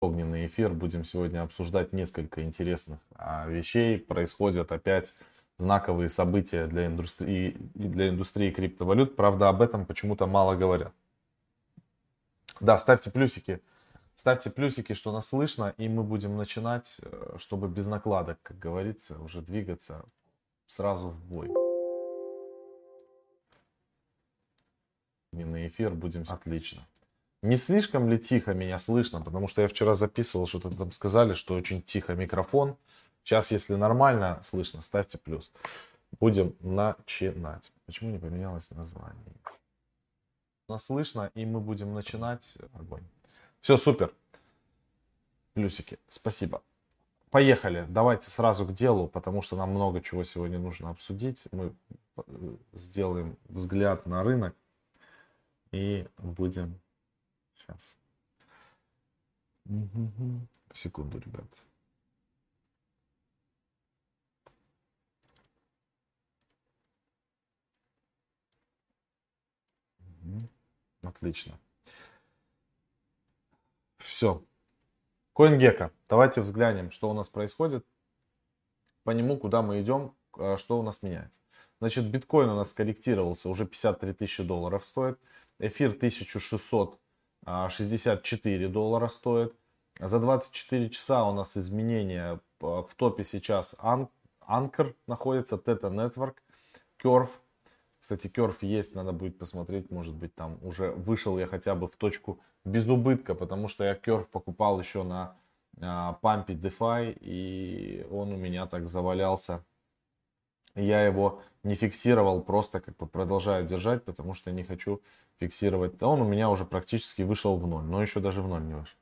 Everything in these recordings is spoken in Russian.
огненный эфир. Будем сегодня обсуждать несколько интересных а, вещей. Происходят опять знаковые события для индустрии, для индустрии криптовалют. Правда, об этом почему-то мало говорят. Да, ставьте плюсики. Ставьте плюсики, что нас слышно, и мы будем начинать, э, чтобы без накладок, как говорится, уже двигаться сразу в бой. Огненный эфир будем... Отлично. Не слишком ли тихо меня слышно? Потому что я вчера записывал, что-то там сказали, что очень тихо микрофон. Сейчас, если нормально слышно, ставьте плюс. Будем начинать. Почему не поменялось название? Нас слышно, и мы будем начинать. Огонь. Все, супер. Плюсики. Спасибо. Поехали. Давайте сразу к делу, потому что нам много чего сегодня нужно обсудить. Мы э, сделаем взгляд на рынок и будем Сейчас. Секунду, ребят. Отлично. Все. CoinGecko. Давайте взглянем, что у нас происходит. По нему, куда мы идем, а, что у нас меняется. Значит, биткоин у нас корректировался, уже 53 тысячи долларов стоит. Эфир 1600 64 а, доллара стоит. За 24 часа у нас изменения в топе сейчас Anchor находится, Theta Network, Curve. Кстати, Curve есть, надо будет посмотреть, может быть там уже вышел я хотя бы в точку без убытка, потому что я Curve покупал еще на пампе DeFi, и он у меня так завалялся я его не фиксировал, просто как бы продолжаю держать, потому что не хочу фиксировать. Он у меня уже практически вышел в ноль, но еще даже в ноль не вышел.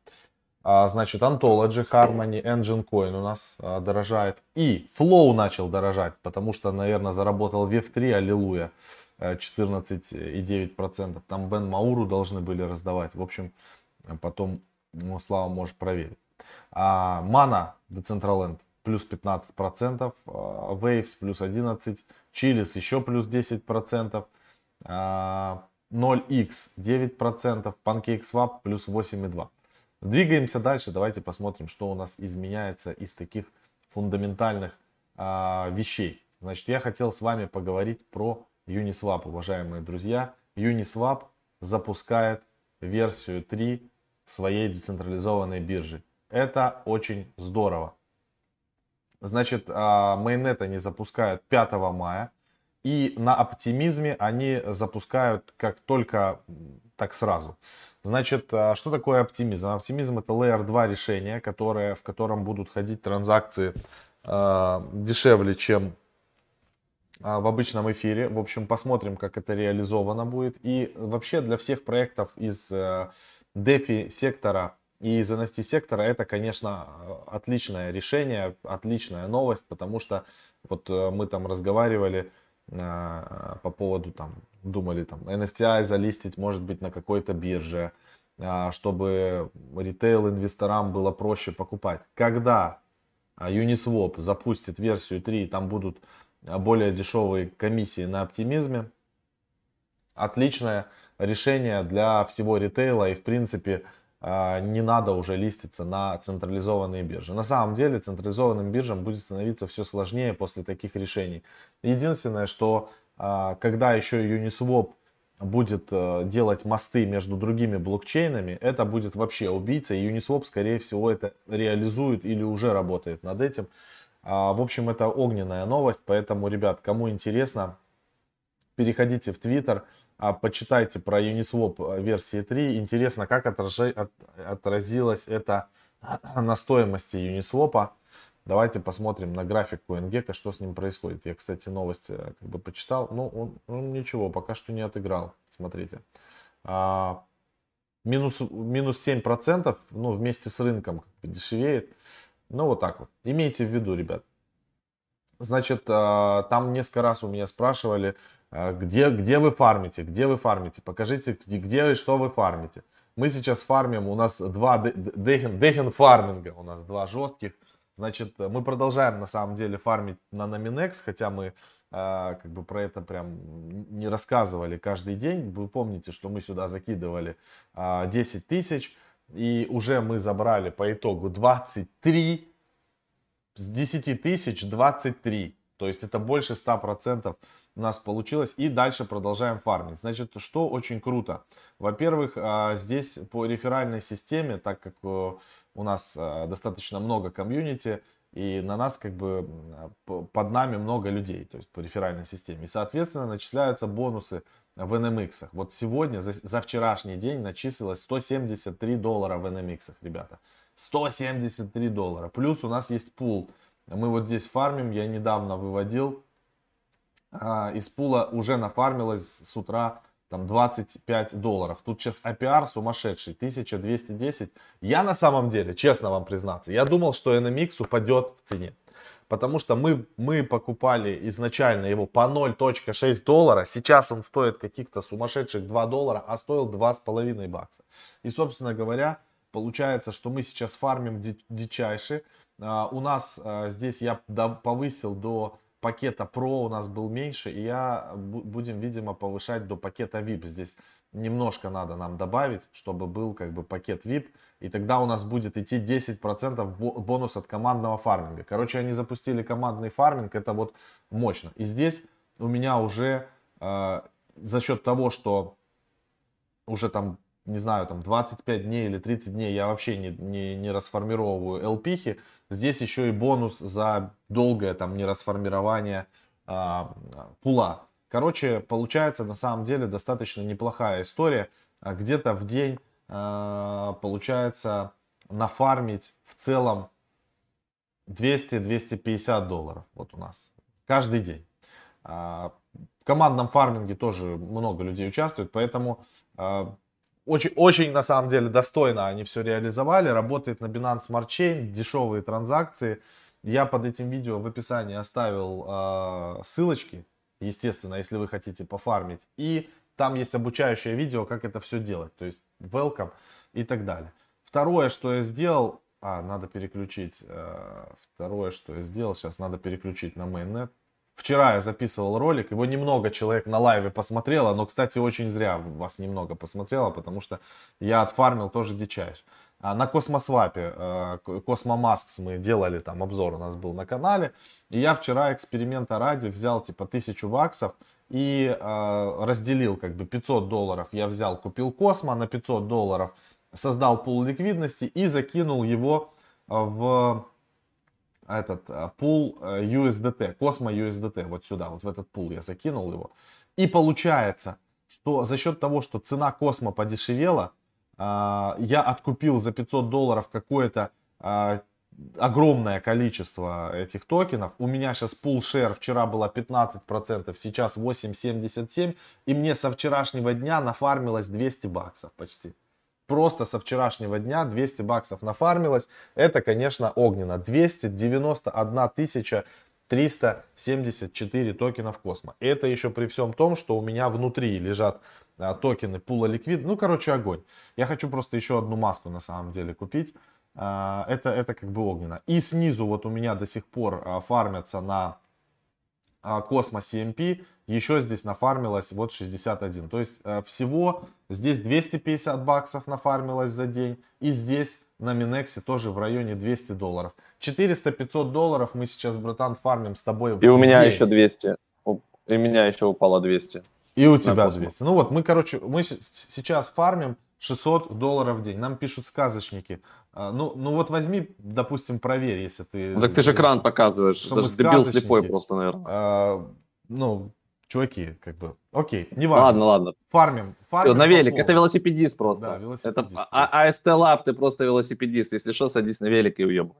А, значит, Ontology, Harmony, Engine Coin у нас а, дорожает. И Flow начал дорожать, потому что, наверное, заработал VF3, аллилуйя, 14,9%. Там Бен Мауру должны были раздавать. В общем, потом, ну, Слава, можешь проверить. А, Mana, Decentraland, плюс 15%, а, Waves плюс 11%, Chilis еще плюс 10%, 0x а, 9%, PancakeSwap плюс 8,2%. Двигаемся дальше, давайте посмотрим, что у нас изменяется из таких фундаментальных а, вещей. Значит, я хотел с вами поговорить про Uniswap, уважаемые друзья. Uniswap запускает версию 3 своей децентрализованной биржи. Это очень здорово. Значит, майонет они запускают 5 мая. И на оптимизме они запускают как только так сразу. Значит, а, что такое оптимизм? Оптимизм это Layer 2 решение, которое, в котором будут ходить транзакции э, дешевле, чем в обычном эфире. В общем, посмотрим, как это реализовано будет. И вообще для всех проектов из э, DeFi сектора и из NFT сектора это, конечно, отличное решение, отличная новость, потому что вот э, мы там разговаривали э, по поводу, там, думали, там, NFTI залистить, может быть, на какой-то бирже, э, чтобы ритейл-инвесторам было проще покупать. Когда Uniswap запустит версию 3, там будут более дешевые комиссии на оптимизме, отличное решение для всего ритейла и, в принципе, не надо уже листиться на централизованные биржи. На самом деле централизованным биржам будет становиться все сложнее после таких решений. Единственное, что а, когда еще Uniswap будет э, делать мосты между другими блокчейнами, это будет вообще убийца. И Uniswap, скорее всего, это реализует или уже работает над этим. А, в общем, это огненная новость, поэтому, ребят, кому интересно, переходите в Twitter, а, почитайте про Uniswap э, версии 3. Интересно, как отражи, от, отразилось это на стоимости Uniswap. Давайте посмотрим на график CoinGecko, что с ним происходит. Я, кстати, новость э, как бы почитал. Ну, он, он ничего, пока что не отыграл. Смотрите. А, минус, минус 7%, ну, вместе с рынком как бы дешевеет. Ну, вот так вот. Имейте в виду, ребят. Значит, а, там несколько раз у меня спрашивали, где, где вы фармите, где вы фармите, покажите, где, где и что вы фармите. Мы сейчас фармим, у нас два дехен, дехен фарминга, у нас два жестких. Значит, мы продолжаем на самом деле фармить на Nominex, хотя мы а, как бы про это прям не рассказывали каждый день. Вы помните, что мы сюда закидывали 10 тысяч, И уже мы забрали по итогу 23 с 10 тысяч 23. То есть это больше 100% у нас получилось. И дальше продолжаем фармить. Значит, что очень круто. Во-первых, а, здесь по реферальной системе, так как э, у нас а, достаточно много комьюнити, и на нас как бы под нами много людей, то есть по реферальной системе. И, соответственно, начисляются бонусы в NMX. Вот сегодня, за, за вчерашний день начислилось 173 доллара в NMX, ребята. 173 доллара. Плюс у нас есть пул. Мы вот здесь фармим, я недавно выводил а, из пула уже нафармилось с утра там 25 долларов. Тут сейчас APR сумасшедший, 1210. Я на самом деле, честно вам признаться, я думал, что NMX упадет в цене. Потому что мы, мы покупали изначально его по 0.6 доллара. Сейчас он стоит каких-то сумасшедших 2 доллара, а стоил 2,5 бакса. И, собственно говоря, получается, что мы сейчас фармим дичайше. Uh, у нас uh, здесь я повысил до пакета Pro у нас был меньше, и я будем, видимо, повышать до пакета VIP. Здесь немножко надо нам добавить, чтобы был как бы пакет VIP, и тогда у нас будет идти 10% бонус от командного фарминга. Короче, они запустили командный фарминг, это вот мощно. И здесь у меня уже э, за счет того, что уже там не знаю, там 25 дней или 30 дней я вообще не, не, не расформировываю ЛПхи. Здесь еще и бонус за долгое там нерасформирование а, пула. Короче, получается на самом деле достаточно неплохая история. А где-то в день а, получается нафармить в целом 200-250 долларов. Вот у нас. Каждый день. А, в командном фарминге тоже много людей участвует, поэтому а, очень, очень на самом деле достойно они все реализовали. Работает на Binance Smart Chain, дешевые транзакции. Я под этим видео в описании оставил э, ссылочки, естественно, если вы хотите пофармить. И там есть обучающее видео, как это все делать. То есть welcome и так далее. Второе, что я сделал, а, надо переключить. Э, второе, что я сделал, сейчас надо переключить на mainnet. Вчера я записывал ролик, его немного человек на лайве посмотрело, но, кстати, очень зря вас немного посмотрело, потому что я отфармил тоже дичайше. А на Космосвапе, э, CosmoMasks мы делали, там обзор у нас был на канале, и я вчера эксперимента ради взял типа тысячу баксов и э, разделил как бы 500 долларов я взял, купил Космо на 500 долларов, создал пул ликвидности и закинул его в этот э, пул USDT, Cosmo USDT, вот сюда, вот в этот пул я закинул его. И получается, что за счет того, что цена Космо подешевела, э, я откупил за 500 долларов какое-то огромное количество этих токенов. У меня сейчас пул share вчера было 15%, сейчас 8,77. И мне со вчерашнего дня нафармилось 200 баксов почти просто со вчерашнего дня 200 баксов нафармилось. Это, конечно, огненно. 291 тысяча 374 токенов Космо. Это еще при всем том, что у меня внутри лежат а, токены пула ликвид. Ну, короче, огонь. Я хочу просто еще одну маску на самом деле купить. А, это, это как бы огненно. И снизу вот у меня до сих пор а, фармятся на Космо CMP еще здесь нафармилось вот 61. То есть э, всего здесь 250 баксов нафармилось за день. И здесь на Минексе тоже в районе 200 долларов. 400-500 долларов мы сейчас, братан, фармим с тобой. И у меня день. еще 200. И у меня еще упало 200. И у тебя 200. Ну вот, мы, короче, мы сейчас фармим 600 долларов в день. Нам пишут сказочники. А, ну, ну вот возьми, допустим, проверь, если ты... Ну, так ты же экран показываешь. Что Даже дебил слепой просто, наверное. А, ну, чуваки, как бы, окей, не важно. Ладно, ладно. Фармим. фармим Все, на велик, это велосипедист просто. Да, велосипедист. Это а, АСТ Лаб, ты просто велосипедист. Если что, садись на велик и уебай.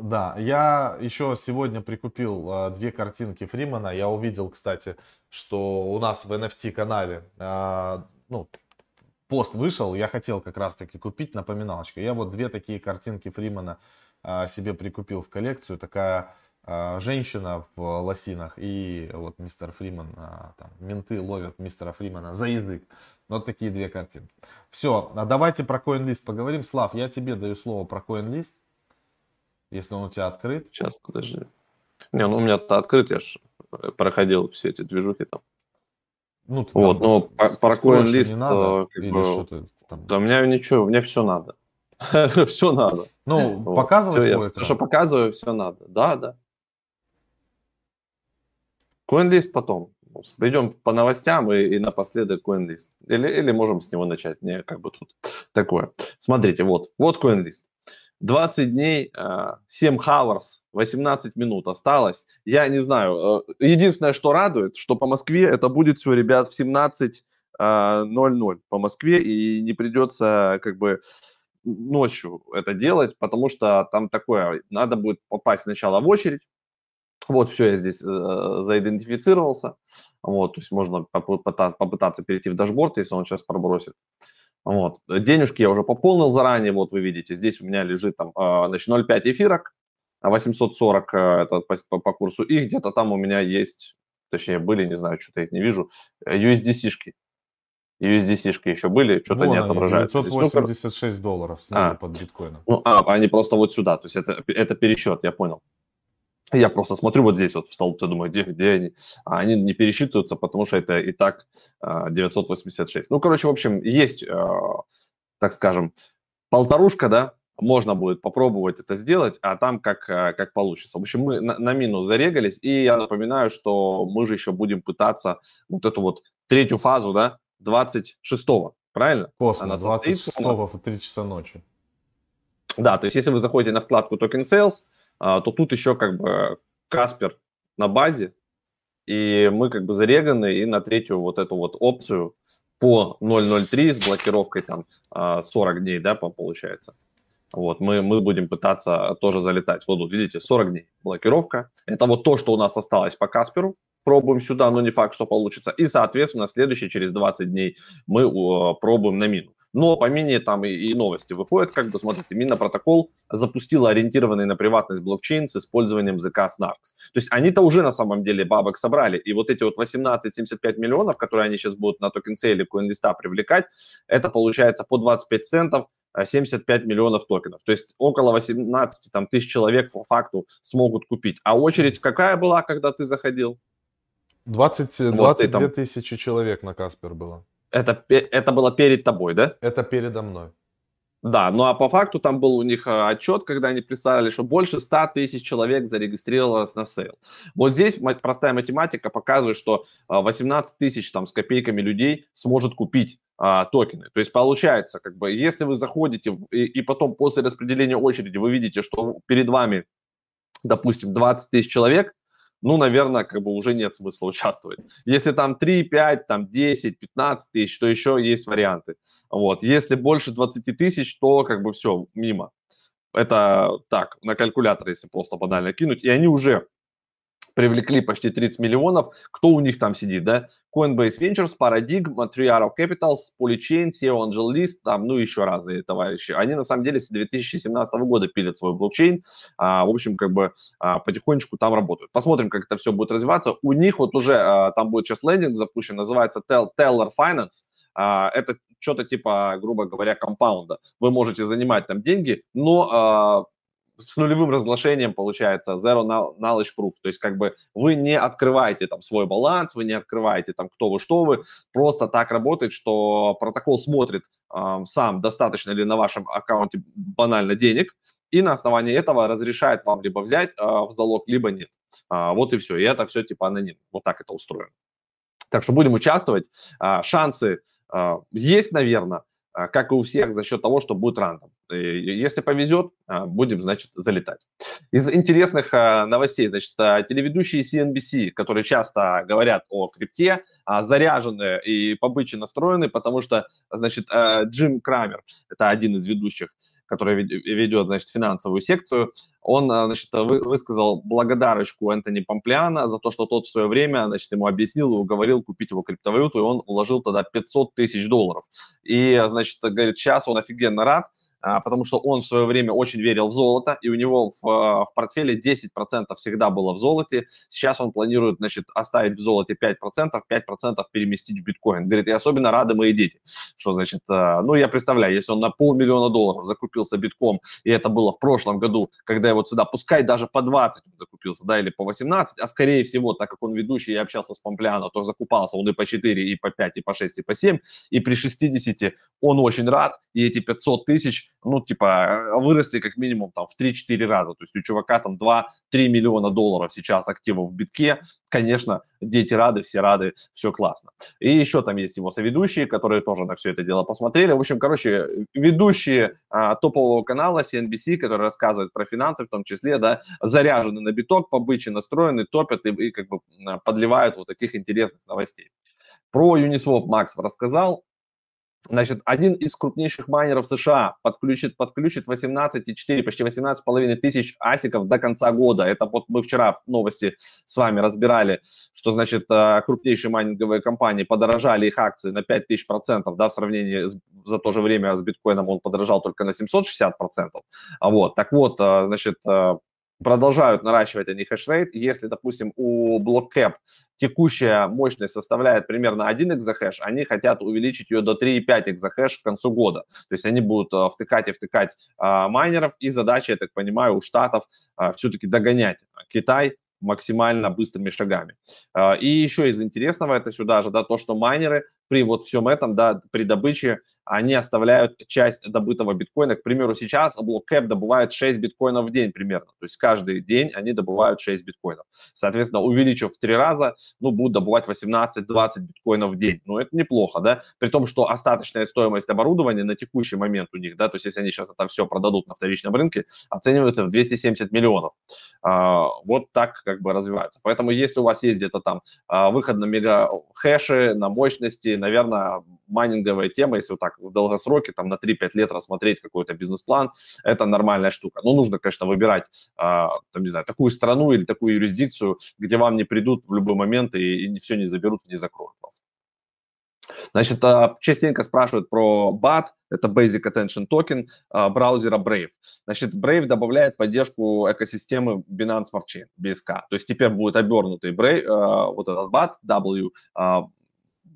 Да, я еще сегодня прикупил э, две картинки Фримана. Я увидел, кстати, что у нас в NFT канале, э, ну, пост вышел, я хотел как раз таки купить напоминалочку. Я вот две такие картинки Фримана э, себе прикупил в коллекцию. Такая женщина в лосинах и вот мистер Фриман, э, там, менты ловят мистера Фримана за язык. Вот такие две картинки. Все, а давайте про CoinList поговорим. Слав, я тебе даю слово про CoinList, если он у тебя открыт. Сейчас, подожди. Не, ну у меня-то открыт, я же проходил все эти движухи там. Ну, вот, но про CoinList, э, как бы, там... да у меня ничего, меня все надо. Все надо. Ну, показывать все, я, что показываю, все надо. Да, да. CoinList потом. Пойдем по новостям и, и напоследок CoinList. Или, или можем с него начать. Не, как бы тут такое. Смотрите, вот. Вот CoinList. 20 дней, 7 э, hours, 18 минут осталось. Я не знаю. Э, единственное, что радует, что по Москве это будет все, ребят, в 17.00 э, по Москве, и не придется как бы ночью это делать, потому что там такое, надо будет попасть сначала в очередь, вот, все, я здесь э, заидентифицировался. Вот, то есть можно попытаться, перейти в дашборд, если он сейчас пробросит. Вот. Денежки я уже пополнил заранее, вот вы видите, здесь у меня лежит там, э, значит, 0,5 эфирок, 840 э, это по, по, курсу, и где-то там у меня есть, точнее были, не знаю, что-то их не вижу, USDC-шки. USDC-шки еще были, что-то не отображается. 986 долларов снизу а, под биткоином. Ну, а, они просто вот сюда, то есть это, это пересчет, я понял. Я просто смотрю вот здесь вот в столбце, думаю, где, где они? А они не пересчитываются, потому что это и так 986. А, ну, короче, в общем, есть, а, так скажем, полторушка, да, можно будет попробовать это сделать, а там как, а, как получится. В общем, мы на, на минус зарегались, и я напоминаю, что мы же еще будем пытаться вот эту вот третью фазу, да, 26-го, правильно? Космос, 26-го в 3 часа ночи. Да, то есть если вы заходите на вкладку Token Sales, то тут еще как бы Каспер на базе, и мы как бы зареганы и на третью вот эту вот опцию по 0.03 с блокировкой там 40 а, дней, да, получается. Вот, мы, мы будем пытаться тоже залетать. Вот тут, видите, 40 дней блокировка. Это вот то, что у нас осталось по Касперу. Пробуем сюда, но не факт, что получится. И, соответственно, следующие через 20 дней мы пробуем на мину. Но по мини там и, и новости выходят, как бы, смотрите, Минопротокол запустил ориентированный на приватность блокчейн с использованием ZK Snarks. То есть они-то уже на самом деле бабок собрали, и вот эти вот 18-75 миллионов, которые они сейчас будут на токен сейле CoinList привлекать, это получается по 25 центов 75 миллионов токенов. То есть около 18 там, тысяч человек по факту смогут купить. А очередь какая была, когда ты заходил? 20, 22 вот тысячи человек на Каспер было. Это, это было перед тобой, да? Это передо мной. Да, ну а по факту там был у них а, отчет, когда они представили, что больше 100 тысяч человек зарегистрировалось на сейл. Вот здесь простая математика показывает, что 18 а, тысяч там с копейками людей сможет купить а, токены. То есть получается, как бы, если вы заходите в, и, и потом после распределения очереди вы видите, что перед вами, допустим, 20 тысяч человек, ну, наверное, как бы уже нет смысла участвовать. Если там 3, 5, там 10, 15 тысяч, то еще есть варианты. Вот. Если больше 20 тысяч, то как бы все, мимо. Это так, на калькулятор, если просто банально кинуть. И они уже привлекли почти 30 миллионов. Кто у них там сидит, да? Coinbase Ventures, Paradigm, Triaro Capitals, Polychain, SEO Angel List, там, ну, еще разные товарищи. Они, на самом деле, с 2017 года пилят свой блокчейн. А, в общем, как бы а, потихонечку там работают. Посмотрим, как это все будет развиваться. У них вот уже а, там будет сейчас лендинг запущен, называется Teller Finance. А, это что-то типа, грубо говоря, компаунда. Вы можете занимать там деньги, но а, с нулевым разглашением получается zero knowledge proof, то есть как бы вы не открываете там свой баланс, вы не открываете там кто вы, что вы, просто так работает, что протокол смотрит э, сам, достаточно ли на вашем аккаунте банально денег, и на основании этого разрешает вам либо взять э, в залог, либо нет. А, вот и все, и это все типа анонимно, вот так это устроено. Так что будем участвовать, а, шансы а, есть, наверное, а, как и у всех, за счет того, что будет рандом. Если повезет, а, будем, значит, залетать. Из интересных а, новостей, значит, телеведущие CNBC, которые часто говорят о крипте, заряжены и побыче настроены, потому что, значит, Джим Крамер, это один из ведущих, который ведет, значит, финансовую секцию, он, а, значит, вы, высказал благодарочку Энтони Помпляна за то, что тот в свое время, значит, ему объяснил и уговорил купить его криптовалюту, и он уложил тогда 500 тысяч долларов. И, значит, говорит, сейчас он офигенно рад, а, потому что он в свое время очень верил в золото, и у него в, а, в портфеле 10% всегда было в золоте. Сейчас он планирует, значит, оставить в золоте 5%, 5% переместить в биткоин. Говорит, и особенно рады мои дети. Что значит, а, ну, я представляю, если он на полмиллиона долларов закупился битком, и это было в прошлом году, когда его сюда, пускай даже по 20 он закупился, да, или по 18, а скорее всего, так как он ведущий, я общался с Помпляно, то закупался он и по 4, и по 5, и по 6, и по 7, и при 60 он очень рад, и эти 500 тысяч ну, типа, выросли как минимум там в 3-4 раза. То есть у чувака там 2-3 миллиона долларов сейчас активов в битке. Конечно, дети рады, все рады, все классно. И еще там есть его соведущие, которые тоже на все это дело посмотрели. В общем, короче, ведущие а, топового канала CNBC, которые рассказывают про финансы в том числе, да, заряжены на биток, по бычьи настроены, топят и, и как бы подливают вот таких интересных новостей. Про Uniswap Макс рассказал. Значит, один из крупнейших майнеров США подключит, подключит 18,4, почти 18,5 тысяч асиков до конца года. Это вот мы вчера новости с вами разбирали, что, значит, э, крупнейшие майнинговые компании подорожали их акции на 5 тысяч процентов, да, в сравнении с, за то же время с биткоином он подорожал только на 760 процентов. Вот, так вот, э, значит, э, продолжают наращивать они хешрейт. Если, допустим, у BlockCap текущая мощность составляет примерно 1 экзахэш, они хотят увеличить ее до 3,5 экзахэш к концу года. То есть они будут э, втыкать и втыкать а, майнеров, и задача, я так понимаю, у штатов а, все-таки догонять Китай максимально быстрыми шагами. А, и еще из интересного это сюда же, да, то, что майнеры при вот всем этом, да, при добыче, они оставляют часть добытого биткоина. К примеру, сейчас BlockCap добывает 6 биткоинов в день примерно. То есть каждый день они добывают 6 биткоинов. Соответственно, увеличив в 3 раза, ну, будут добывать 18-20 биткоинов в день. Ну, это неплохо, да, при том, что остаточная стоимость оборудования на текущий момент у них, да, то есть если они сейчас это все продадут на вторичном рынке, оценивается в 270 миллионов. А, вот так как бы развивается. Поэтому если у вас есть где-то там а, выход на мега хэши, на мощности, наверное, майнинговая тема, если вот так в долгосроке, там на 3-5 лет рассмотреть какой-то бизнес-план, это нормальная штука. Но нужно, конечно, выбирать, а, там, не знаю, такую страну или такую юрисдикцию, где вам не придут в любой момент и, и все не заберут, не закроют вас. Значит, а, частенько спрашивают про BAT, это Basic Attention Token а, браузера Brave. Значит, Brave добавляет поддержку экосистемы Binance Smart Chain, BSK. То есть теперь будет обернутый Brave, вот этот BAT, W,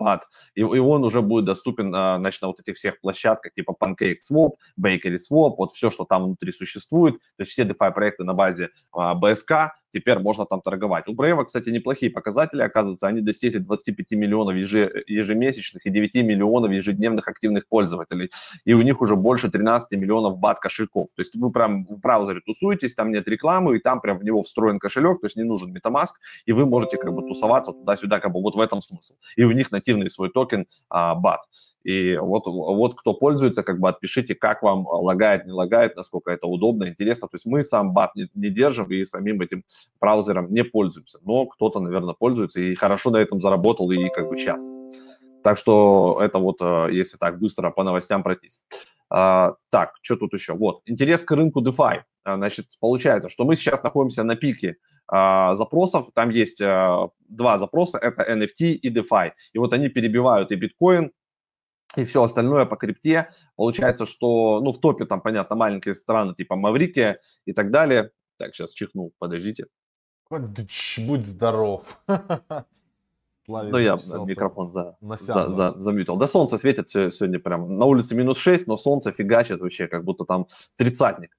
бат, и, и он уже будет доступен, а, значит, на вот этих всех площадках типа PancakeSwap, BakerySwap, вот все, что там внутри существует, то есть все DeFi проекты на базе BSK, а, теперь можно там торговать. У Brave, кстати, неплохие показатели, оказывается, они достигли 25 миллионов ежемесячных и 9 миллионов ежедневных активных пользователей, и у них уже больше 13 миллионов бат кошельков. То есть вы прям в браузере тусуетесь, там нет рекламы, и там прям в него встроен кошелек, то есть не нужен MetaMask, и вы можете как бы тусоваться туда-сюда, как бы вот в этом смысл. И у них нативный свой токен а. И вот, вот кто пользуется, как бы отпишите, как вам лагает, не лагает, насколько это удобно, интересно. То есть мы сам бат не, не держим и самим этим браузером не пользуемся. Но кто-то, наверное, пользуется и хорошо на этом заработал и как бы сейчас. Так что это вот, э, если так быстро по новостям пройтись. Uh, так, что тут еще? Вот, интерес к рынку DeFi. Uh, значит, получается, что мы сейчас находимся на пике uh, запросов. Там есть два запроса, это NFT и DeFi. И вот они перебивают и биткоин, и все остальное по крипте. Получается, что, ну, в топе там, понятно, маленькие страны типа Маврикия и так далее. Так, сейчас чихнул, подождите. Будь здоров. ну, я микрофон за, за, за, замьютил. Да солнце светит сегодня прям. На улице минус 6, но солнце фигачит вообще, как будто там тридцатник.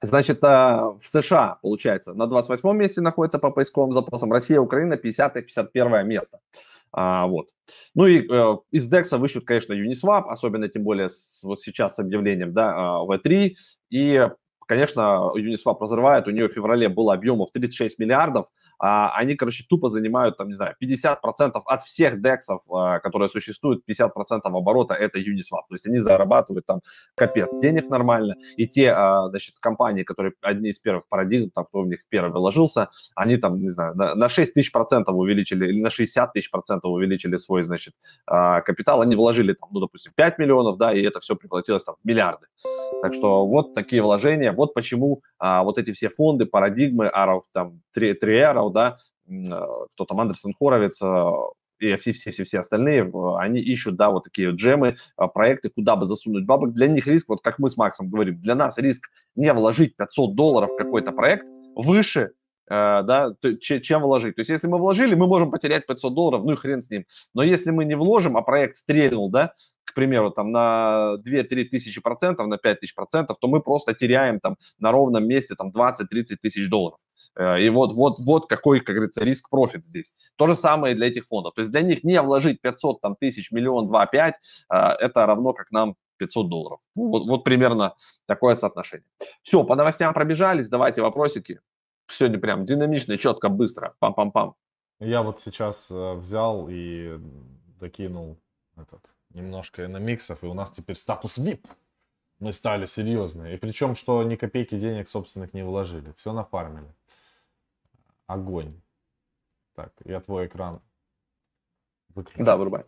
Значит, а, в США, получается, на 28 месте находится по поисковым запросам. Россия, Украина 50-51 место. А, вот. Ну и э, из DEX выщут, конечно, Uniswap, особенно тем более с, вот сейчас с объявлением да, V3. А, и конечно, Uniswap разрывает, у нее в феврале было объемов 36 миллиардов, а они, короче, тупо занимают, там, не знаю, 50% от всех дексов, а, которые существуют, 50% оборота это Uniswap, то есть они зарабатывают там капец денег нормально, и те, а, значит, компании, которые одни из первых парадигм, там, кто в них первый вложился, они там, не знаю, на, на 6 тысяч процентов увеличили, или на 60 тысяч процентов увеличили свой, значит, а, капитал, они вложили, там, ну, допустим, 5 миллионов, да, и это все превратилось там в миллиарды. Так что вот такие вложения, вот почему а, вот эти все фонды, парадигмы, Аров, там, три, три Arrow, да, а, кто там, Андерсон Хоровиц, а, и все-все-все остальные, они ищут, да, вот такие джемы, а, проекты, куда бы засунуть бабок. Для них риск, вот как мы с Максом говорим, для нас риск не вложить 500 долларов в какой-то проект выше, да, чем вложить. То есть, если мы вложили, мы можем потерять 500 долларов, ну и хрен с ним. Но если мы не вложим, а проект стрельнул, да, к примеру, там на 2-3 тысячи процентов, на 5 тысяч процентов, то мы просто теряем там на ровном месте там 20-30 тысяч долларов. Э, и вот, вот, вот какой, как говорится, риск-профит здесь. То же самое для этих фондов. То есть для них не вложить 500 там, тысяч, миллион, 2, 5, э, это равно как нам 500 долларов. Вот, вот примерно такое соотношение. Все, по новостям пробежались, давайте вопросики. Сегодня прям динамично, четко, быстро, пам-пам-пам. Я вот сейчас э, взял и докинул этот, немножко иномиксов, и у нас теперь статус VIP. Мы стали серьезные. И причем, что ни копейки денег собственных не вложили. Все нафармили. Огонь. Так, я твой экран выключу. Да, вырубай.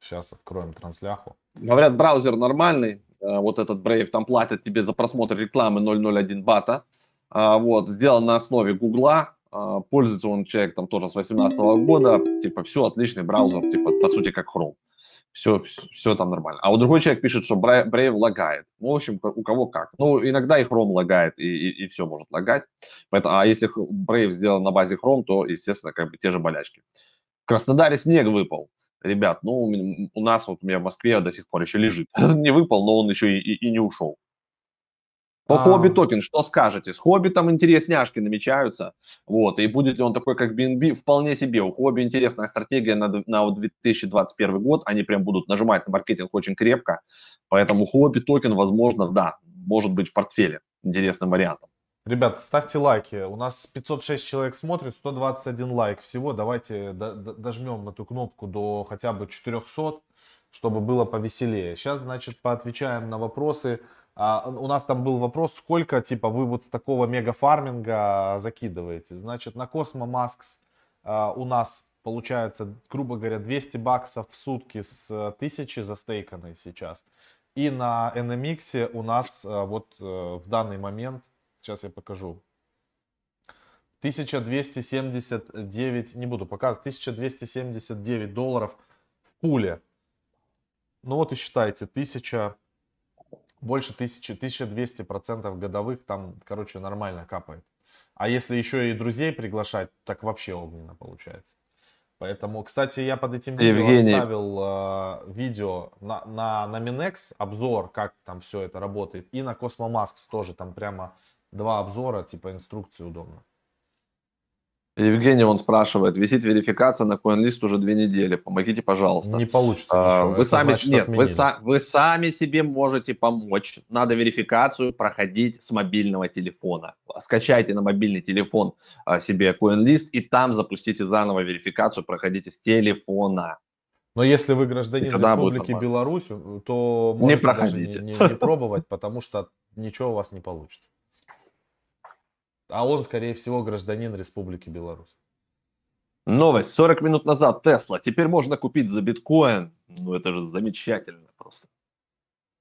Сейчас откроем трансляху. Говорят, браузер нормальный. Э, вот этот Brave, там платят тебе за просмотр рекламы 001 бата. А, вот, сделан на основе Гугла. А, пользуется он человек там тоже с 2018 года. Типа, все, отличный браузер, типа, по сути, как Chrome. Все, все там нормально. А вот другой человек пишет, что Brave лагает. Ну, в общем, у кого как. Ну, иногда и Chrome лагает, и, и, и все может лагать. Поэтому, а если Brave сделан на базе Chrome, то, естественно, как бы те же болячки. В Краснодаре снег выпал ребят, ну, у нас, вот у меня в Москве до сих пор еще лежит. не выпал, но он еще и, и, и не ушел. По а... хобби токен, что скажете? С хобби там интересняшки намечаются. Вот. И будет ли он такой, как BNB? Вполне себе. У хобби интересная стратегия на, на 2021 год. Они прям будут нажимать на маркетинг очень крепко. Поэтому хобби токен, возможно, да, может быть в портфеле интересным вариантом. Ребят, ставьте лайки. У нас 506 человек смотрит, 121 лайк всего. Давайте дожмем эту кнопку до хотя бы 400, чтобы было повеселее. Сейчас, значит, поотвечаем на вопросы. А, у нас там был вопрос, сколько, типа, вы вот с такого мегафарминга закидываете. Значит, на Masks а, у нас получается, грубо говоря, 200 баксов в сутки с 1000 застейканной сейчас. И на NMX у нас а, вот э, в данный момент Сейчас я покажу. 1279, не буду показывать, 1279 долларов в пуле. Ну вот и считайте, 1000, больше 1000, 1200 процентов годовых, там, короче, нормально капает. А если еще и друзей приглашать, так вообще огненно получается. Поэтому, кстати, я под этим видео Евгений. оставил э, видео на, на, на Minex, обзор, как там все это работает. И на Cosmomasks тоже там прямо два обзора, типа инструкции удобно. Евгений он спрашивает, висит верификация на CoinList уже две недели, помогите, пожалуйста. Не получится. А, вы сами, значит, нет, вы, са, вы сами себе можете помочь. Надо верификацию проходить с мобильного телефона. Скачайте на мобильный телефон а, себе CoinList и там запустите заново верификацию, проходите с телефона. Но если вы гражданин Республики Беларусь, то можете не проходите. не, не, не пробовать, потому что ничего у вас не получится. А он, скорее всего, гражданин Республики Беларусь. Новость. 40 минут назад Тесла. Теперь можно купить за биткоин. Ну, это же замечательно просто.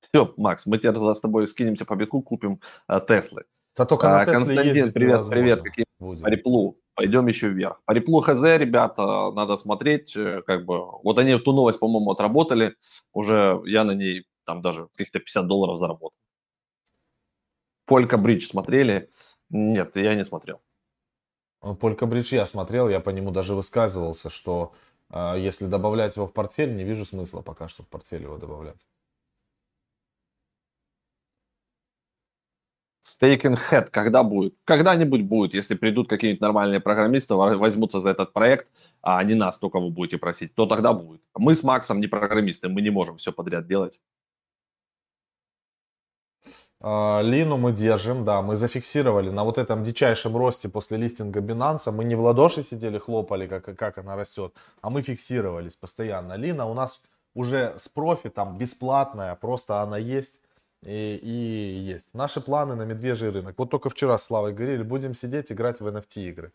Все, Макс, мы теперь с тобой скинемся по битку, купим э, Теслы. Да только а, Константин, привет, привет. Какие будет. по реплу? Пойдем еще вверх. По реплу ХЗ, ребята, надо смотреть, э, как бы, вот они эту новость, по-моему, отработали, уже я на ней там даже каких-то 50 долларов заработал. Полька Бридж смотрели, нет, я не смотрел. Полька Бридж я смотрел, я по нему даже высказывался, что э, если добавлять его в портфель, не вижу смысла пока что в портфель его добавлять. Стейкинг Head когда будет? Когда-нибудь будет, если придут какие-нибудь нормальные программисты, возьмутся за этот проект, а не нас только вы будете просить, то тогда будет. Мы с Максом не программисты, мы не можем все подряд делать. А, Лину мы держим, да, мы зафиксировали на вот этом дичайшем росте после листинга Binance. Мы не в ладоши сидели, хлопали, как, как она растет, а мы фиксировались постоянно. Лина у нас уже с профитом, бесплатная, просто она есть и, и есть. Наши планы на медвежий рынок. Вот только вчера с Славой говорили, будем сидеть, играть в NFT игры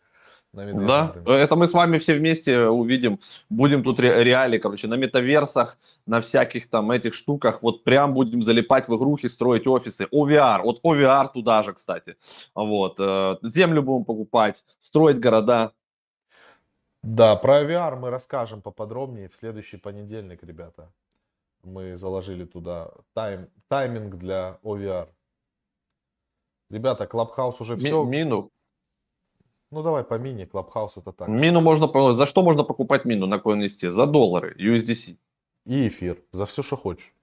да, рынке. это мы с вами все вместе увидим. Будем тут ре- реали, короче, на метаверсах, на всяких там этих штуках. Вот прям будем залипать в игрухи, строить офисы. OVR, вот OVR туда же, кстати. Вот, э, землю будем покупать, строить города. Да, про VR мы расскажем поподробнее в следующий понедельник, ребята. Мы заложили туда тайм, тайминг для OVR. Ребята, Clubhouse уже все. Мину, ну давай по мини, Clubhouse это так. Мину можно, за что можно покупать мину на CoinList? За доллары, USDC. И эфир, за все, что хочешь.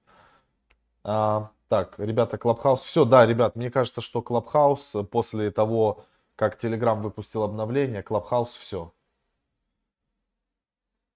А, так, ребята, Clubhouse, все, да, ребят, мне кажется, что Clubhouse после того, как Telegram выпустил обновление, Clubhouse все.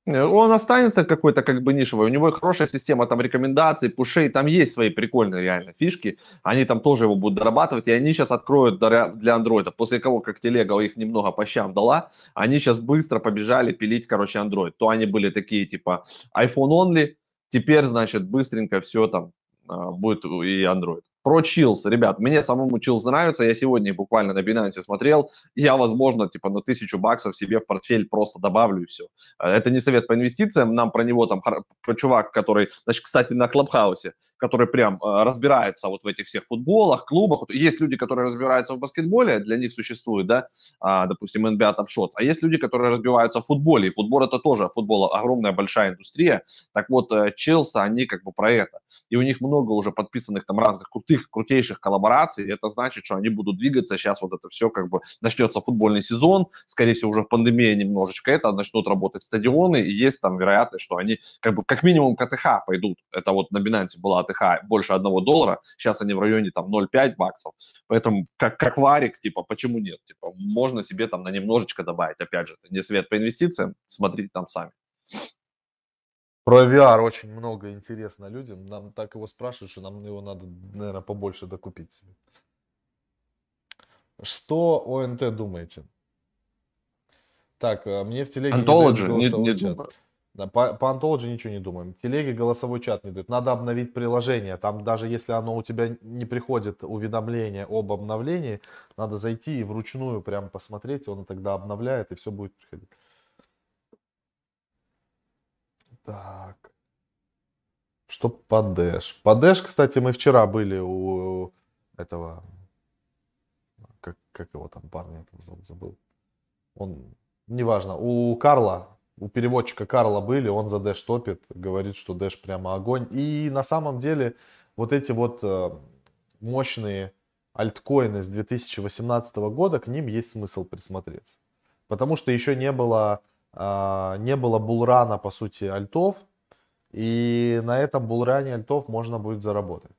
Он останется какой-то как бы нишевый. У него хорошая система там рекомендаций, пушей. Там есть свои прикольные реально фишки. Они там тоже его будут дорабатывать. И они сейчас откроют для андроида. После того, как телега их немного по щам дала, они сейчас быстро побежали пилить, короче, андроид. То они были такие типа iPhone only. Теперь, значит, быстренько все там а, будет и Android. Про Chills, ребят, мне самому Chills нравится, я сегодня буквально на Binance смотрел, я, возможно, типа на тысячу баксов себе в портфель просто добавлю и все. Э, это не совет по инвестициям, нам про него там, про чувак, который, значит, кстати, на Клабхаусе, который прям э, разбирается вот в этих всех футболах, клубах. Есть люди, которые разбираются в баскетболе, для них существует, да, а, допустим, NBA Top Shots, а есть люди, которые разбираются в футболе, и футбол это тоже, футбол огромная большая индустрия, так вот, Chills, они как бы про это, и у них много уже подписанных там разных крутых крутых, крутейших коллабораций. Это значит, что они будут двигаться. Сейчас вот это все как бы начнется футбольный сезон. Скорее всего, уже пандемия немножечко это, начнут работать стадионы. И есть там вероятность, что они как бы как минимум АТХ пойдут. Это вот на Binance была АТХ больше одного доллара. Сейчас они в районе там 0,5 баксов. Поэтому как, как варик, типа, почему нет? Типа, можно себе там на немножечко добавить. Опять же, не свет по инвестициям. Смотрите там сами. Про VR очень много интересно людям. Нам так его спрашивают, что нам его надо, наверное, побольше докупить себе. Что ОНТ думаете? Так, а, мне в телеге Антологи? Не, не чат. Да, по, по Антологи ничего не думаем. Телеге голосовой чат не дают. Надо обновить приложение. Там даже если оно у тебя не приходит уведомление об обновлении, надо зайти и вручную прям посмотреть, он тогда обновляет и все будет приходить. Так. Что по Дэш? По Дэш, кстати, мы вчера были у этого... Как, как его там парня зовут, забыл. Он, неважно, у Карла, у переводчика Карла были, он за Дэш топит, говорит, что Дэш прямо огонь. И на самом деле вот эти вот э, мощные альткоины с 2018 года, к ним есть смысл присмотреться. Потому что еще не было не было булрана, по сути, альтов, и на этом булране альтов можно будет заработать.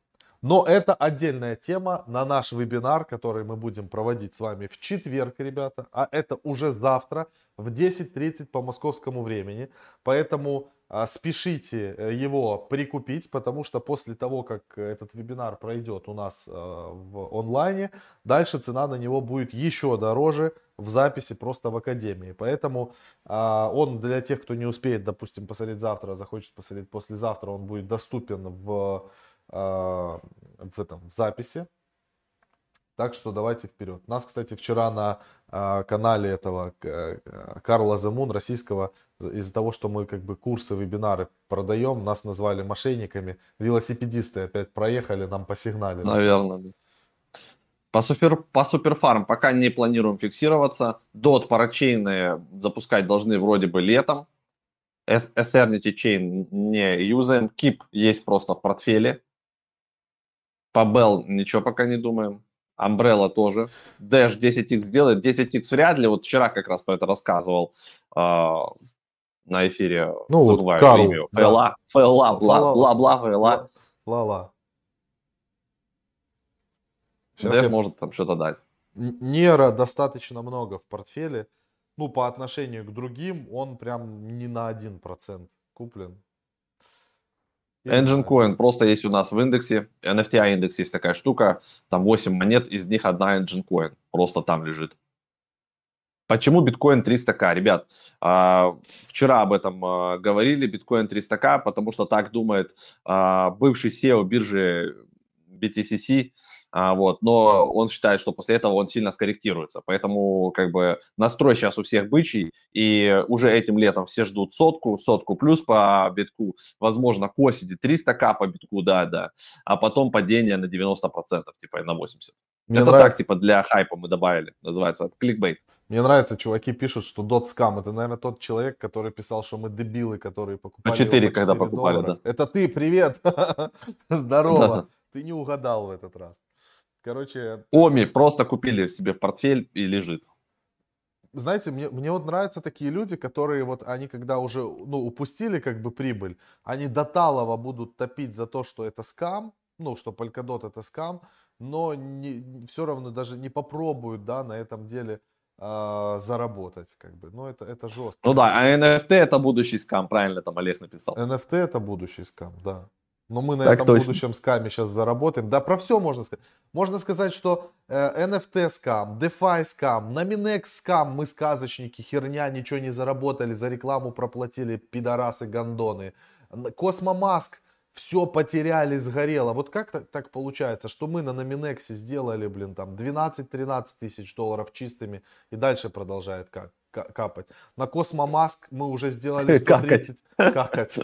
Но это отдельная тема на наш вебинар, который мы будем проводить с вами в четверг, ребята. А это уже завтра в 10.30 по московскому времени. Поэтому а, спешите э, его прикупить, потому что после того, как этот вебинар пройдет у нас а, в онлайне, дальше цена на него будет еще дороже в записи просто в академии. Поэтому а, он для тех, кто не успеет, допустим, посмотреть завтра, захочет посмотреть послезавтра, он будет доступен в, в, этом, в записи. Так что давайте вперед. Нас, кстати, вчера на э, канале этого э, Карла Замун, российского, из-за того, что мы как бы курсы, вебинары продаем, нас назвали мошенниками. Велосипедисты опять проехали, нам посигнали. Наверное, да. По, супер, по суперфарм пока не планируем фиксироваться. Дот парачейны запускать должны вроде бы летом. SRNT Chain не юзаем. Кип есть просто в портфеле. По Bell ничего пока не думаем. Umbrella тоже. Dash 10x сделает. 10x вряд ли. Вот вчера как раз про это рассказывал э, на эфире. Ну, Забываю вот Карл, имя. Фэла. Фэла. Бла-бла. Фэла. Ла-ла. Сейчас я... может там что-то дать. Нера достаточно много в портфеле. Ну, по отношению к другим, он прям не на 1% куплен. Engine Coin просто есть у нас в индексе. NFTI индекс есть такая штука. Там 8 монет, из них одна Engine Coin. Просто там лежит. Почему биткоин 300к? Ребят, а, вчера об этом а, говорили, биткоин 300к, потому что так думает а, бывший SEO биржи BTCC, а, вот, но он считает, что после этого он сильно скорректируется. Поэтому как бы настрой сейчас у всех бычий, и уже этим летом все ждут сотку, сотку плюс по битку, возможно, к осени 300к по битку, да, да, а потом падение на 90%, типа на 80%. Мне это нравится. так, типа, для хайпа мы добавили, называется, кликбейт. Мне нравится, чуваки пишут, что дотскам это, наверное, тот человек, который писал, что мы дебилы, которые покупали. По 4, когда покупали, доллара. да. Это ты, привет! Здорово! Ты не угадал в этот раз. Короче... Оми просто купили себе в портфель и лежит. Знаете, мне, мне вот нравятся такие люди, которые вот, они когда уже, ну, упустили как бы прибыль, они до талого будут топить за то, что это скам, ну, что Polkadot это скам, но не, все равно даже не попробуют, да, на этом деле э, заработать, как бы. Ну, это, это жестко. Ну да, а NFT это будущий скам, правильно там Олег написал. NFT это будущий скам, да. Но мы на Так этом точно. будущем скаме сейчас заработаем. Да, про все можно сказать. Можно сказать, что э, NFT скам, DeFi скам, Nominex скам, мы сказочники, херня, ничего не заработали, за рекламу проплатили, пидорасы, гондоны. Космомаск, все потеряли, сгорело. Вот как так, так получается, что мы на Nominex сделали, блин, там 12-13 тысяч долларов чистыми и дальше продолжает как, ка- капать. На Космомаск мы уже сделали Какать. 130... Какать.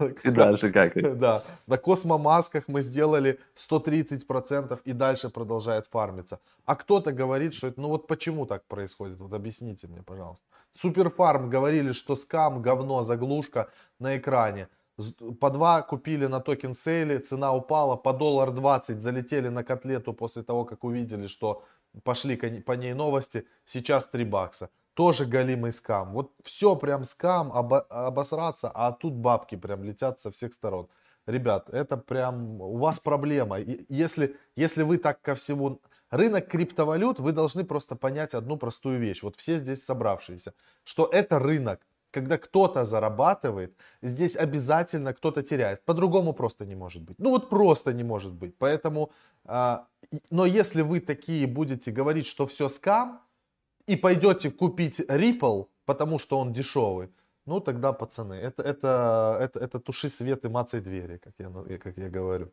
И дальше как? Да, на космомасках мы сделали 130% и дальше продолжает фармиться. А кто-то говорит, что это, ну вот почему так происходит? Вот объясните мне, пожалуйста. Суперфарм говорили, что скам, говно, заглушка на экране. По два купили на токен сейле, цена упала, по доллар 20 залетели на котлету после того, как увидели, что пошли по ней новости, сейчас 3 бакса. Тоже галимый скам. Вот все прям скам, обо- обосраться, а тут бабки прям летят со всех сторон. Ребят, это прям у вас проблема. Если, если вы так ко всему... Рынок криптовалют, вы должны просто понять одну простую вещь. Вот все здесь собравшиеся, что это рынок. Когда кто-то зарабатывает, здесь обязательно кто-то теряет. По-другому просто не может быть. Ну вот просто не может быть. Поэтому, и- но если вы такие будете говорить, что все скам, и пойдете купить Ripple, потому что он дешевый, ну тогда, пацаны, это, это, это, это туши свет и мацай двери, как я, на- как я говорю.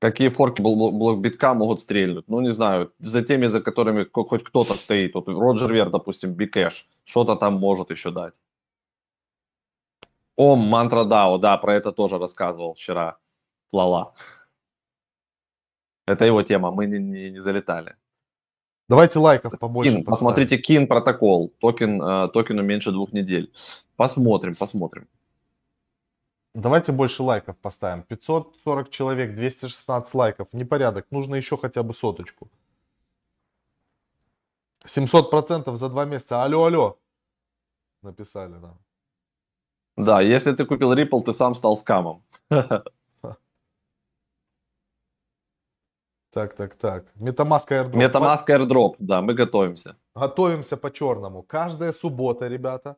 Какие форки бл- бл- блокбитка могут стрельнуть? Ну, не знаю, за теми, за которыми ко- хоть кто-то стоит. Вот Роджер Вер, допустим, Bcash, что-то там может еще дать. OM, Mantra DAO, да, про это тоже рассказывал вчера Лала. Это его тема, мы не, не- не залетали. Давайте лайков побольше Kine, поставим. посмотрите Kine протокол, токен, э, токену меньше двух недель. Посмотрим, посмотрим. Давайте больше лайков поставим. 540 человек, 216 лайков. Непорядок. Нужно еще хотя бы соточку. 700% за два месяца. Алло, алло. Написали, да. Да, если ты купил Ripple, ты сам стал скамом. Так, так, так. Metamask Airdrop. Metamask Airdrop, да, мы готовимся. Готовимся по-черному. Каждая суббота, ребята,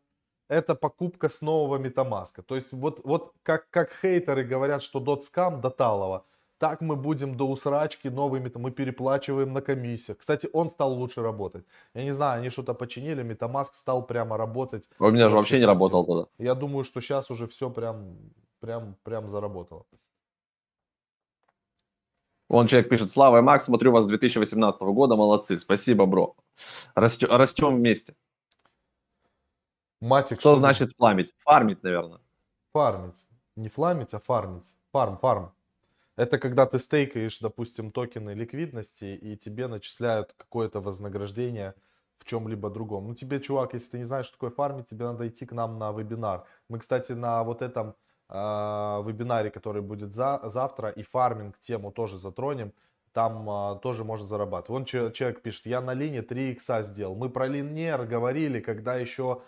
это покупка с нового Metamask. То есть вот, вот как, как хейтеры говорят, что дотскам до талого, так мы будем до усрачки новый мета, мы переплачиваем на комиссиях. Кстати, он стал лучше работать. Я не знаю, они что-то починили, Metamask стал прямо работать. У меня же вообще не красиво. работал тогда. Я думаю, что сейчас уже все прям, прям, прям заработало. Вон человек пишет, Слава и Макс, смотрю вас с 2018 года, молодцы, спасибо, бро. Растё- растем вместе. Матик, Что ты- значит фламить? Фармить, наверное. Фармить. Не фламить, а фармить. Фарм, фарм. Это когда ты стейкаешь, допустим, токены ликвидности, и тебе начисляют какое-то вознаграждение в чем-либо другом. Ну, тебе, чувак, если ты не знаешь, что такое фармить, тебе надо идти к нам на вебинар. Мы, кстати, на вот этом а, вебинаре, который будет за, завтра, и фарминг тему тоже затронем. Там а, тоже можно зарабатывать. Вон че- человек пишет, я на линии 3 икса сделал. Мы про линер говорили, когда еще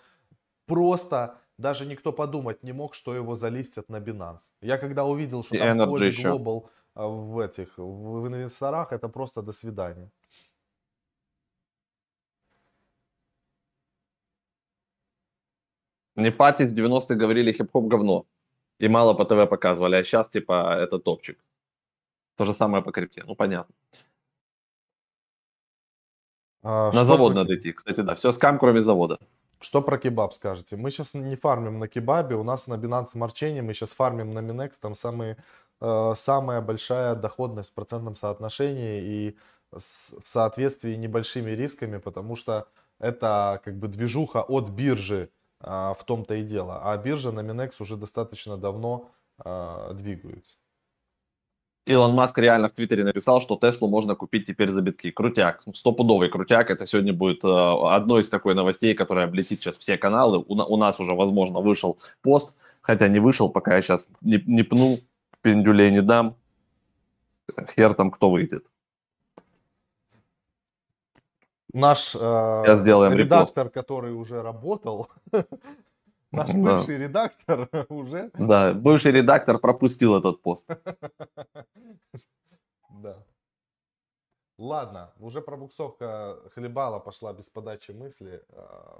просто даже никто подумать не мог, что его залистят на Binance. Я когда увидел, что И там Energy. Global а, в этих, в, в инвесторах, это просто до свидания. Не пати в 90-х говорили хип-хоп говно. И мало по ТВ показывали, а сейчас, типа, это топчик. То же самое по крипте, ну понятно. А, На завод про- надо идти. Кстати, да, все скам, кроме завода. Что про кебаб скажете? Мы сейчас не фармим на кебабе, у нас на Binance Smart Chain мы сейчас фармим на Minex, там самые, э, самая большая доходность в процентном соотношении и с- в соответствии небольшими рисками, потому что это как бы движуха от биржи а, в том-то и дело, а биржа на Minex уже достаточно давно а, двигаются. Илон Маск реально в Твиттере написал, что Теслу можно купить теперь за битки. Крутяк, стопудовый крутяк. Это сегодня будет э, одной из такой новостей, которая облетит сейчас все каналы. У, у нас уже, возможно, вышел пост, хотя не вышел, пока я сейчас не, не пну, пендюлей не дам. Хер там кто выйдет. Наш э, сделаем репост. редактор, который уже работал, наш бывший редактор уже Да, бывший редактор пропустил этот пост. Да. ладно, уже пробуксовка хлебала пошла без подачи мысли. А,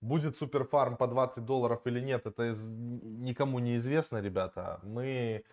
будет суперфарм по 20 долларов или нет, это никому не известно, ребята. Мы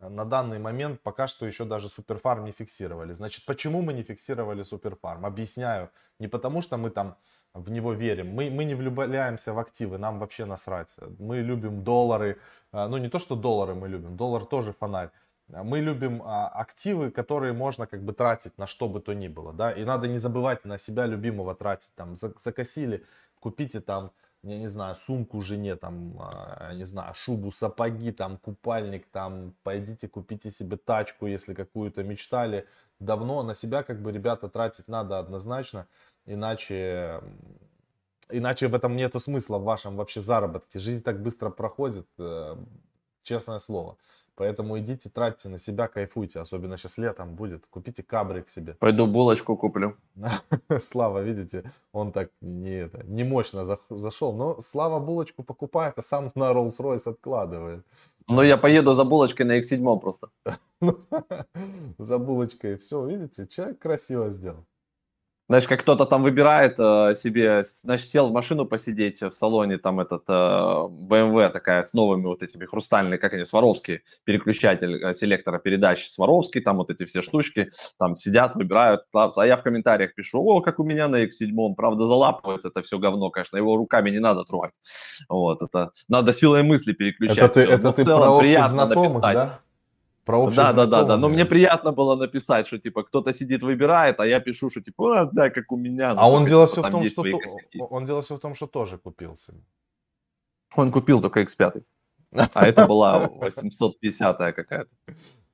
на данный момент пока что еще даже суперфарм не фиксировали. Значит, почему мы не фиксировали суперфарм? Объясняю. Не потому что мы там в него верим. Мы, мы не влюбляемся в активы, нам вообще насрать. Мы любим доллары. А, ну, не то, что доллары мы любим, доллар тоже фонарь. Мы любим а, активы, которые можно как бы тратить на что бы то ни было, да, и надо не забывать на себя любимого тратить, там, закосили, купите там я не знаю, сумку жене, там, а, не знаю, шубу, сапоги, там, купальник, там, пойдите купите себе тачку, если какую-то мечтали. Давно на себя, как бы, ребята, тратить надо однозначно, иначе, иначе в этом нету смысла в вашем вообще заработке. Жизнь так быстро проходит, э, честное слово. Поэтому идите, тратьте на себя, кайфуйте. Особенно сейчас летом будет. Купите кабрик себе. Пойду булочку куплю. Слава, видите, он так не, это, не мощно зашел. Но Слава булочку покупает, а сам на Rolls-Royce откладывает. Ну, я поеду за булочкой на X7 просто. За булочкой. Все, видите, человек красиво сделал. Знаешь, как кто-то там выбирает э, себе, значит, сел в машину посидеть в салоне, там этот э, BMW такая с новыми вот этими хрустальными, как они, Сваровский, переключатель э, селектора передач Сваровский, там вот эти все штучки, там сидят, выбирают, а я в комментариях пишу, о, как у меня на X7, правда, залапывается это все говно, конечно, его руками не надо трогать, вот, это надо силой мысли переключать. Это ты, это Но ты в целом приятно написать. Да? Про да, да, да, да. Но мне приятно было написать, что типа кто-то сидит выбирает, а я пишу, что типа, а, да, как у меня. Ну, а он дело все в том, что он дело все в том, что тоже купил себе. Он купил только X5. А это была 850 какая-то.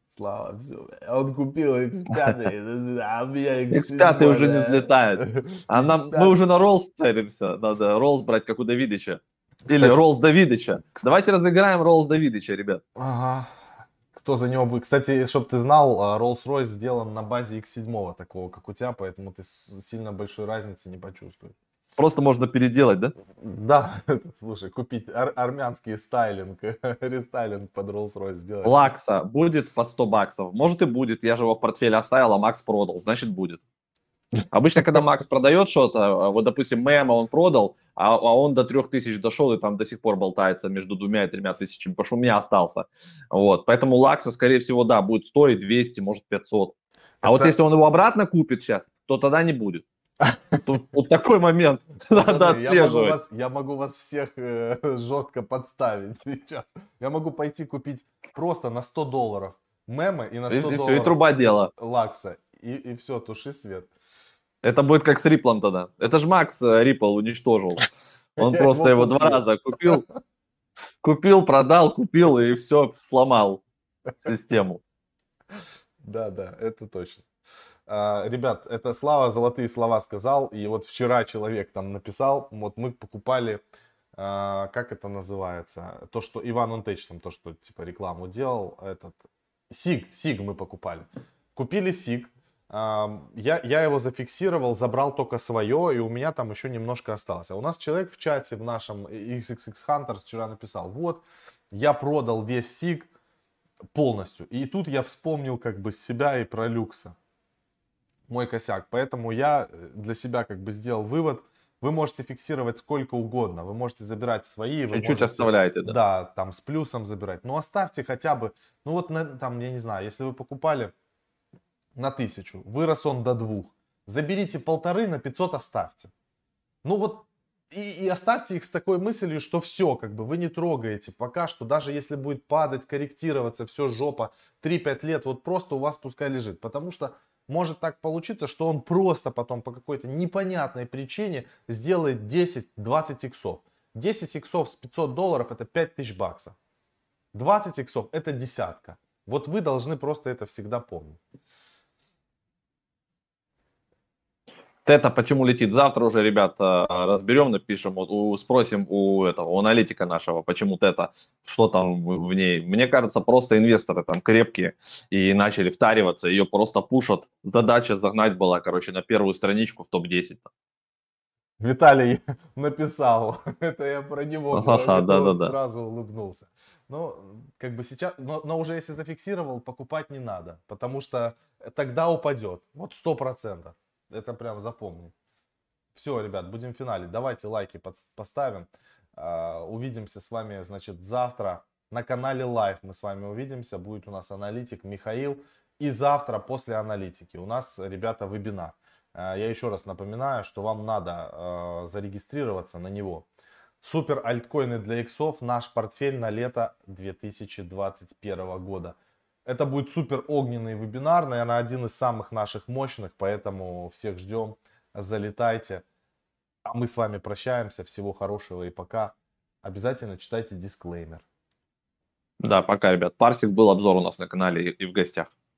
Слава, все. Он купил X5, а у меня X5. X5 уже не взлетает. А нам, мы уже на Rolls целимся. Надо Rolls брать, как у Давидыча. Или Rolls Давидыча. Давайте разыграем Rolls Давидыча, ребят. Ага кто за него будет. Кстати, чтобы ты знал, а, Rolls-Royce сделан на базе X7 такого, как у тебя, поэтому ты сильно большой разницы не почувствуешь. Просто можно переделать, да? Да, слушай, купить ар- армянский стайлинг, рестайлинг под Rolls-Royce сделать. Лакса будет по 100 баксов. Может и будет, я же его в портфеле оставил, а Макс продал, значит будет. Обычно, когда Макс продает что-то, вот, допустим, мема он продал, а, а он до 3000 дошел и там до сих пор болтается между двумя и тремя тысячами, потому что у меня остался. Вот, поэтому Лакса, скорее всего, да, будет стоить 200, может 500. А Это... вот если он его обратно купит сейчас, то тогда не будет. Вот такой момент надо отслеживать. Я могу, вас, всех э, жестко подставить сейчас. Я могу пойти купить просто на 100 долларов мемы и на 100 и, долларов и, все, и труба дела. лакса. И, и все, туши свет. Это будет как с Риплом тогда. Это ж Макс э, Рипл уничтожил. Он просто его два раза купил, купил, продал, купил и все, сломал систему. Да, да, это точно. А, ребят, это Слава золотые слова сказал, и вот вчера человек там написал, вот мы покупали, а, как это называется, то, что Иван Унтеч там, то, что типа рекламу делал, этот, Сиг, Сиг мы покупали. Купили Сиг, я, я его зафиксировал, забрал только свое, и у меня там еще немножко осталось. А у нас человек в чате в нашем XXX Hunters вчера написал, вот, я продал весь СИГ полностью. И тут я вспомнил как бы себя и про люкса. Мой косяк. Поэтому я э, для себя как бы сделал вывод. Вы можете фиксировать сколько угодно. Вы можете забирать свои. Чуть-чуть можете, оставляете, да? Да, там с плюсом забирать. Но оставьте хотя бы, ну вот там, я не знаю, если вы покупали на тысячу, вырос он до двух. Заберите полторы, на 500 оставьте. Ну вот и, и оставьте их с такой мыслью, что все, как бы вы не трогаете пока что, даже если будет падать, корректироваться, все жопа, 3-5 лет, вот просто у вас пускай лежит. Потому что может так получиться, что он просто потом по какой-то непонятной причине сделает 10-20 иксов. 10 иксов с 500 долларов это 5000 баксов. 20 иксов это десятка. Вот вы должны просто это всегда помнить. Тета почему летит завтра уже, ребята, разберем, напишем, у, спросим у этого, у аналитика нашего, почему Тета, что там в, в ней. Мне кажется, просто инвесторы там крепкие и начали втариваться, ее просто пушат. Задача загнать была, короче, на первую страничку в топ-10. Виталий написал. Это я про него Ага, да, да, да. сразу улыбнулся. Ну, как бы сейчас, но, но уже если зафиксировал, покупать не надо, потому что тогда упадет. Вот сто процентов. Это прям запомни. Все, ребят, будем финалить. Давайте лайки под- поставим. А, Увидимся с вами, значит, завтра на канале Live. Мы с вами увидимся. Будет у нас аналитик Михаил. И завтра после аналитики у нас, ребята, вебинар. А, Я еще раз напоминаю, что вам надо э, зарегистрироваться на него. Супер альткоины для иксов, наш портфель на лето 2021 года. Это будет супер огненный вебинар, наверное, один из самых наших мощных, поэтому всех ждем, залетайте. А мы с вами прощаемся, всего хорошего и пока. Обязательно читайте дисклеймер. Да, пока, ребят. Парсик был обзор у нас на канале и в гостях.